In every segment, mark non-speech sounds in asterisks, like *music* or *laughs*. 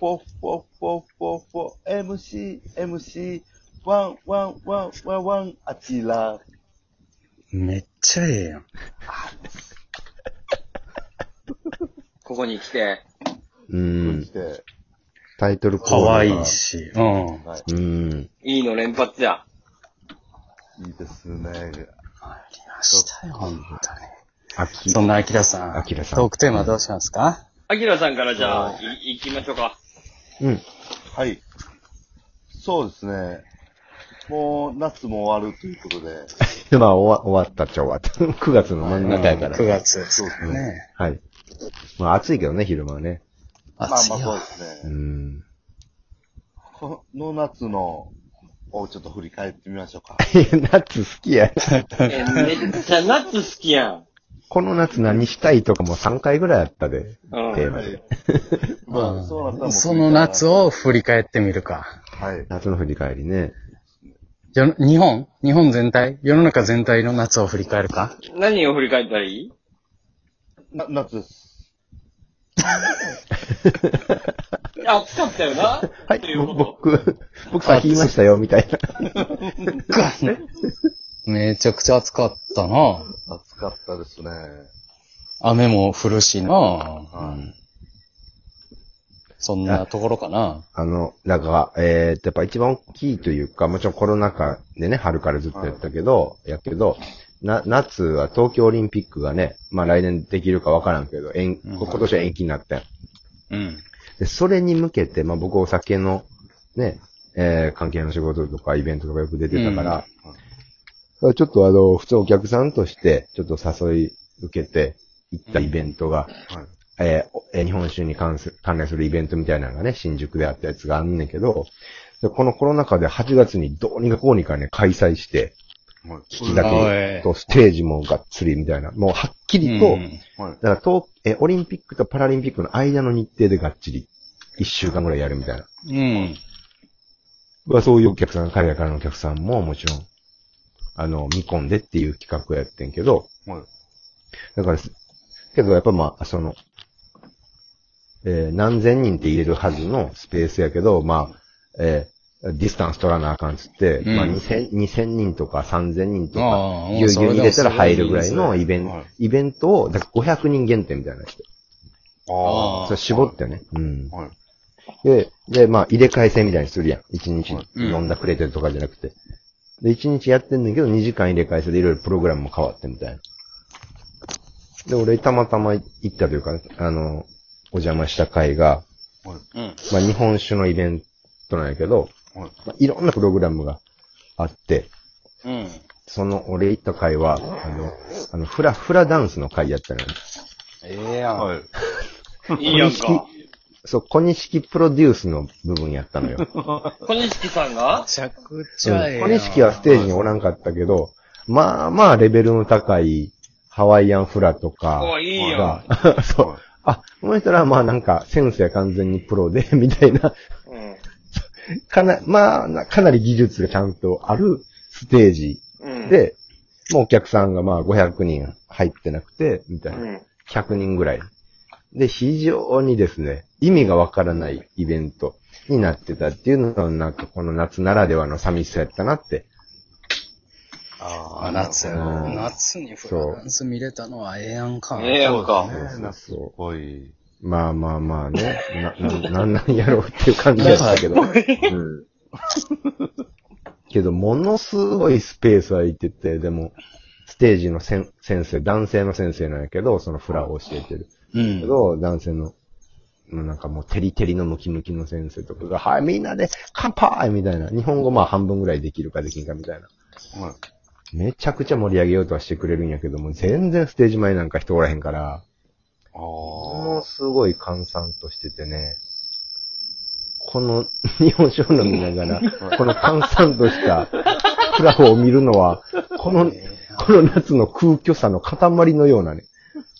フォフォフォフォフォ MC、MC、ワン、ワン、ワン、ワン、ワン、あちら。めっちゃええやん。*laughs* ここに来て。うんそし。て、タイトルコーかわいい。し。うん。はい。うん。いいの連発や。いいですね。ありましたよ、本当に。あき、そんなアキラさん。アキラさんトークテーマどうしますか？アキラさんからじゃあ、い、行きましょうか。うん。はい。そうですね。もう、夏も終わるということで。で、*laughs* まあ、終わ終わったっちゃ終わった。*laughs* 9月の真ん中やから。9月ですからね。はい。まあ、暑いけどね、昼間はね。まあまあ暑いよ。そうですうね。ん。この夏の、をちょっと振り返ってみましょうか。*laughs* いや夏好きや。え、めっちゃ夏好きやん。この夏何したいとかも3回ぐらいあったで、うんテーマで。*laughs* まあ、そうなったらもうその夏を振り返ってみるか。はい。夏の振り返りね。よ日本？日本全体？世の中全体の夏を振り返るか？何を振り返ったらいい？な、夏です。暑かったよな。はいいう、こと僕、僕さっき言いましたよ、みたいな。*laughs* めちゃくちゃ暑かったな。暑かったですね。雨も降るしな。はい。そんなところかな。あの、だから、えー、やっぱ一番大きいというか、もちろんコロナ禍でね、春からずっとやったけど、やけど、な、夏は東京オリンピックがね、まあ来年できるかわからんけど、延、うん今年は延期になったよ。うん。で、それに向けて、まあ僕お酒のね、えー、関係の仕事とかイベントとかよく出てたから、ちょっとあの、普通お客さんとして、ちょっと誘い受けて行ったイベントが、はい。えー日本酒に関す関連するイベントみたいなのがね、新宿であったやつがあんねんけど、でこのコロナ禍で8月にどうにかこうにかね、開催して、はい。聞きだけとステージもがっつりみたいな、もうはっきりと、うんはい。だから東えーオリンピックとパラリンピックの間の日程でがっちり、1週間ぐらいやるみたいな。うん。まあそういうお客さん、海外からのお客さんももちろん、あの、見込んでっていう企画をやってんけど、はい。だから、けどやっぱまあ、その、えー何千人って入れるはずのスペースやけど、まあ、えーディスタンス取らなあかんっつって、うんまあ2000、2000人とか3000人とあかあ、ぎゅうぎゅうに入れたら入るぐらいのイベント、はいイベントを、だから500人限定みたいなして。あそれ絞ってね。うん。あ。はい。で、で、まあ、入れ替え制みたいにするやん。1日うん飲んだくれてるとかじゃなくて。で、1日やってんだけど、2時間入れ替え制でいろいろプログラムも変わってみたいな。で、俺、たまたま行ったというか、あの、お邪魔した会が、うん。まあ、日本酒のイベントなんやけど、はい。まあ、いろんなプログラムがあって、うん。その、俺行った会は、あの、あの、フラ、フラダンスの会やったのよ。ええやん。はい。*laughs* いいやんか。*laughs* そう、小錦プロデュースの部分やったのよ。*laughs* 小錦さんが？めちゃくちゃええやん。小錦はステージにおらんかったけど、まあまあレベルの高いハワイアンフラとかおいいやん。が、*laughs* そう。あ、この人らはまあなんかセンスや完全にプロで、*laughs* みたいな、うん。かな、まあな、かなり技術がちゃんとあるステージうん。、で、もうお客さんがまあ500人入ってなくて、みたいうな。ん。100人ぐらい。で、非常にですね、意味がわからないイベントになってたっていうのが、なんかこの夏ならではの寂しさやったなって。ああ、夏うん。夏にフラダンス見れたのはええやんか。ええやんか。ね、夏っぽい。まあまあまあね、な、な、なんなんやろうっていう感じだったけど。*laughs* うん。けど、ものすごいスペース空いてて、でも、ステージのせん先生、男性の先生なんやけど、そのフラを教えてる。うんけ。ど、男性の、なんかもうテリテリのムキムキの先生とかが、はい、みんなで乾杯みたいな。日本語まあ半分ぐらいできるかできんかみたいな。はい。めちゃくちゃ盛り上げようとはしてくれるんやけども、全然ステージ前なんか人おらへんから、あものすごい閑散としててね、この *laughs* 日本酒を飲みながら、この閑散としたフラを見るのは、この、この夏の空虚さの塊のようなね。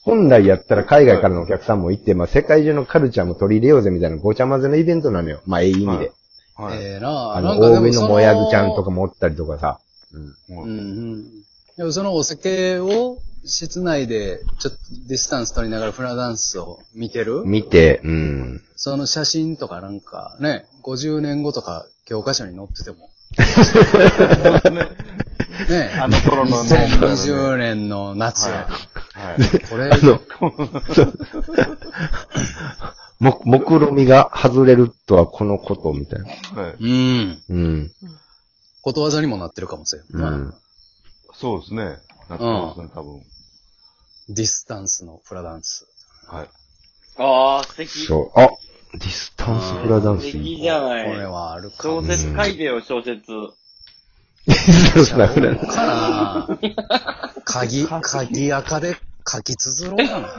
本来やったら海外からのお客さんも行って、まあ世界中のカルチャーも取り入れようぜみたいなごちゃ混ぜのイベントなのよ。まあええ意味で。はい。ええなあの、大上のもやぐちゃんとかもおったりとかさ。うん。はいうんうん。でもそのお酒を室内でちょっとディスタンス取りながらフラダンスを見てる？見て、うん。その写真とかなんかね、50年後とか教科書に載ってても。*laughs* ねあの頃のね2020年の夏。はい。これ、あの、*laughs* も、目論みが外れるとはこのこと、みたいな。はい。うん。うん。ことわざにもなってるかもしれんな。うん。そうですね。なってますね、多分。ディスタンスのフラダンス。はい。ああ、素敵。そう。あ、ディスタンスフラダンス素敵いい。じゃない。これはあるか小説書いてよ、小説。ディスタンスフラダンス。鍵、鍵垢で書き綴ろうかな。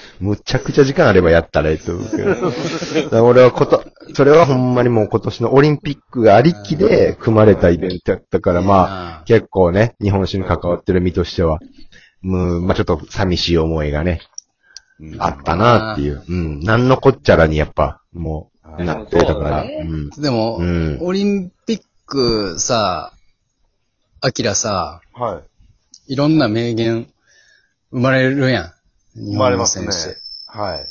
*laughs* むちゃくちゃ時間あればやったらいいと思うけど。俺はこと、それはほんまにもう今年のオリンピックがありきで組まれたイベントやったから、まあ、結構ね、日本史に関わってる身としては、うん、まあちょっと寂しい思いがね、うんあったなっていう。うん、なんのこっちゃらにやっぱ、もう、はいなってたから。そうだねうん。でも、うんオリンピックさ、アキラさ、はい。いろんな名言生まれるやん。生まれますね。はい。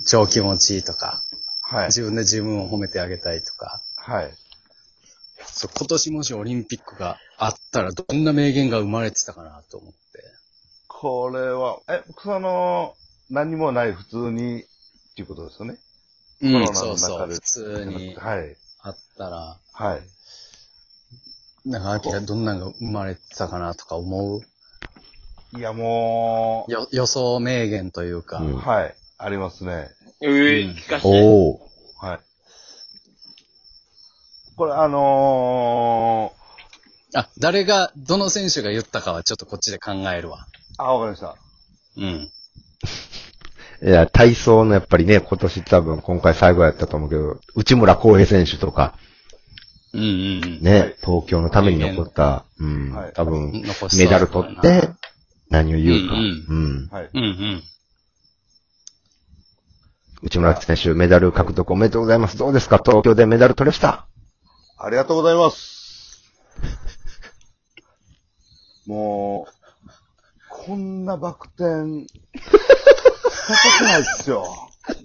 手。超気持ちいいとか、はい。自分で自分を褒めてあげたいとか。はい。そう今年もしオリンピックがあったらどんな名言が生まれてたかなと思って。これは、え、その、何もない普通に、っていうことですよね。うん、そうそう。普通にはい。あったら、はい。なんかアキラどんなんが生まれてたかなとか思う？いや、もよ予想名言というか。うんう、はい。ありますね。えー、聞かして。おー。はい。これ、あのあ、誰が、どの選手が言ったかはちょっとこっちで考えるわ。ー、あ、わかりました。うん。いや、体操のやっぱりね、今年多分今回最後やったと思うけど、内村航平選手とか、うんうんうん。ね、はい東京のために残った、うん、はい多分、メダル取って、何を言うか。ううんん、はい。うんうん。内村選手、メダル獲得おめでとうございます。どうですか？東京でメダル取れました？ありがとうございます。もう、こんなバク転、したことないっすよ。*laughs*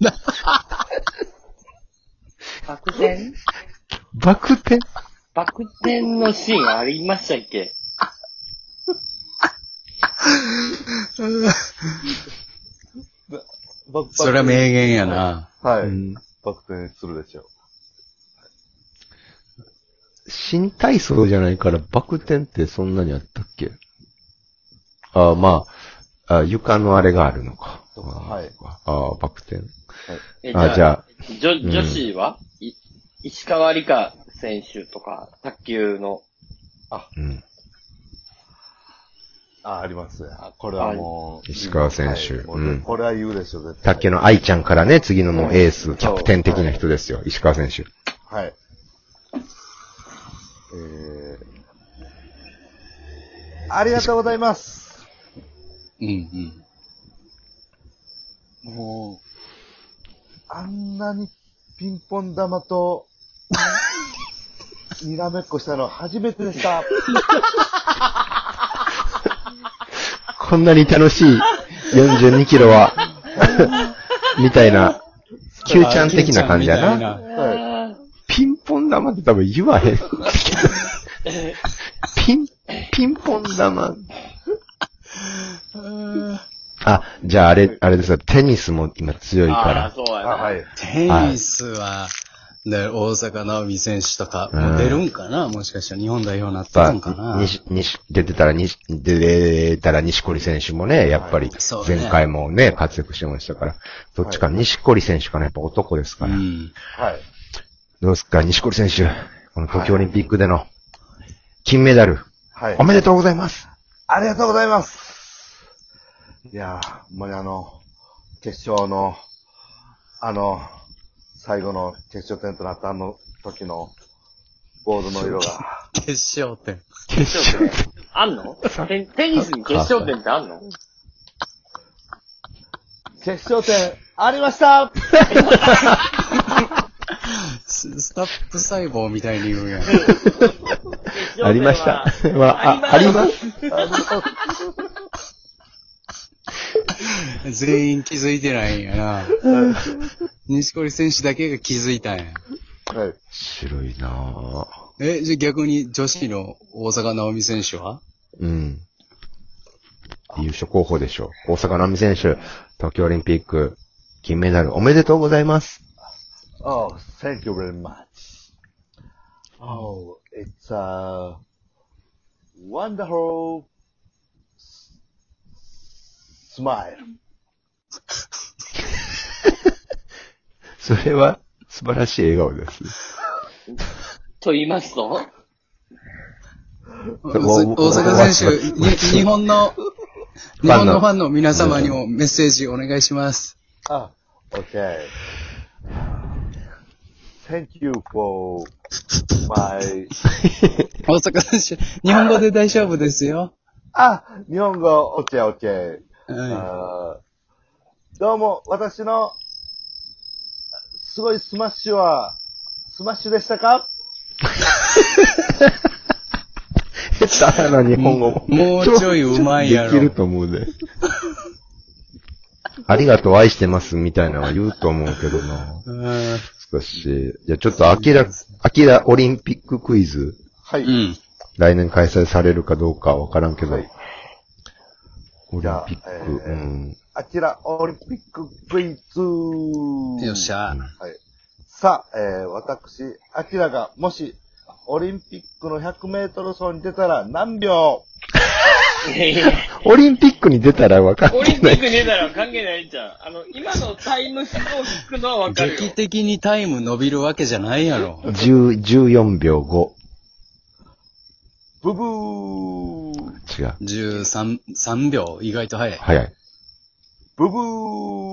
バク転？バク転？バク転のシーンありましたっけ？それは名言やな。はい。うん。バク転するでしょ新体操じゃないから、バク転ってそんなにあったっけ？あまあ、あ床のあれがあるのか。はい。あバク転。えあじゃあ、女、ん女子は、い石川理香選手とか、卓球の、うん。あ、ありますね。あこれはもう。石川選手はいもうんこれは言うでしょ、絶対。卓球の愛ちゃんからね、次のもうエース、キャプテン的な人ですよ、石川選手。はい。えー、ありがとうございます。うんうん。もう、あんなにピンポン玉と、にらめっこしたの初めてでした。こんなに楽しい42キロは、みたいな、Q ちゃん的な感じやな。はピンポン玉って多分言わへん。ピン、ピンポン玉。あ、じゃああれ、あれですよ、テニスも今強いかああ、ら。そうやい。な。あはい。テニスは、で、大阪直美選手とか、もう出るんかな、もしかしたら日本代表になってたんかな？西、西、出てたら、西、出たら西堀選手もね、やっぱり前回もね、活躍してましたから。どっちか、西堀選手かな、やっぱ男ですから。うん。はい。どうですか、西堀選手。この東京オリンピックでの金メダル、はいお。めでとうございます。ありがとうございます。いやー、ほんまにあの、決勝の、あの、最後の決勝点となったあの時の、ボールの色が、決勝点。決勝点あんの？*laughs* テテニスに決勝点ってあんの？決勝点、ありましたススタップ細胞みたいに言うやん。決 *laughs* ありました。まあ、あ、あります。*laughs* 全員気づいてないんやな。西堀選手だけが気づいたんや。はい。白いなぁ。え、じゃあ逆に女子の大阪直美選手は？うん。優勝候補でしょ。大阪直美選手、東京オリンピック、金メダルおめでとうございます。Oh, thank you very much. Oh, it's a wonderful s- smile. それは素晴らしい笑顔です。と言いますと大阪選手、に日本の、日本のファンの皆様にもメッセージお願いします。Ah, okay. Thank you for my... *laughs* 大坂選手、日本語で大丈夫ですよ。あ、日本語、OK, OK. はあーどうも、私の、すごいスマッシュは、スマッシュでしたか？下手な日本語も。もうちょい上手いやろできると思うで。ありがとう、愛してます、みたいなのは言うと思うけどな。うん少し。じゃあちょっと、アキラ、アキラオリンピッククイズ、はい。うん。来年開催されるかどうかわからんけど。はいオリンじゃあピック、えーうん。あちら、オリンピッククイズよっしゃ。はい。さあ、えー、私、アキラが、もし、オリンピックの100メートル走に出たら何秒？*laughs* オリンピックに出たら分かってない。オリンピックに出たら関係ないんじゃん。あの、今のタイムスを聞くのはわかるよ。劇的にタイム伸びるわけじゃないやろ。10 14秒5。ブブー違う。13、3秒、意外と早い。早い。ブブー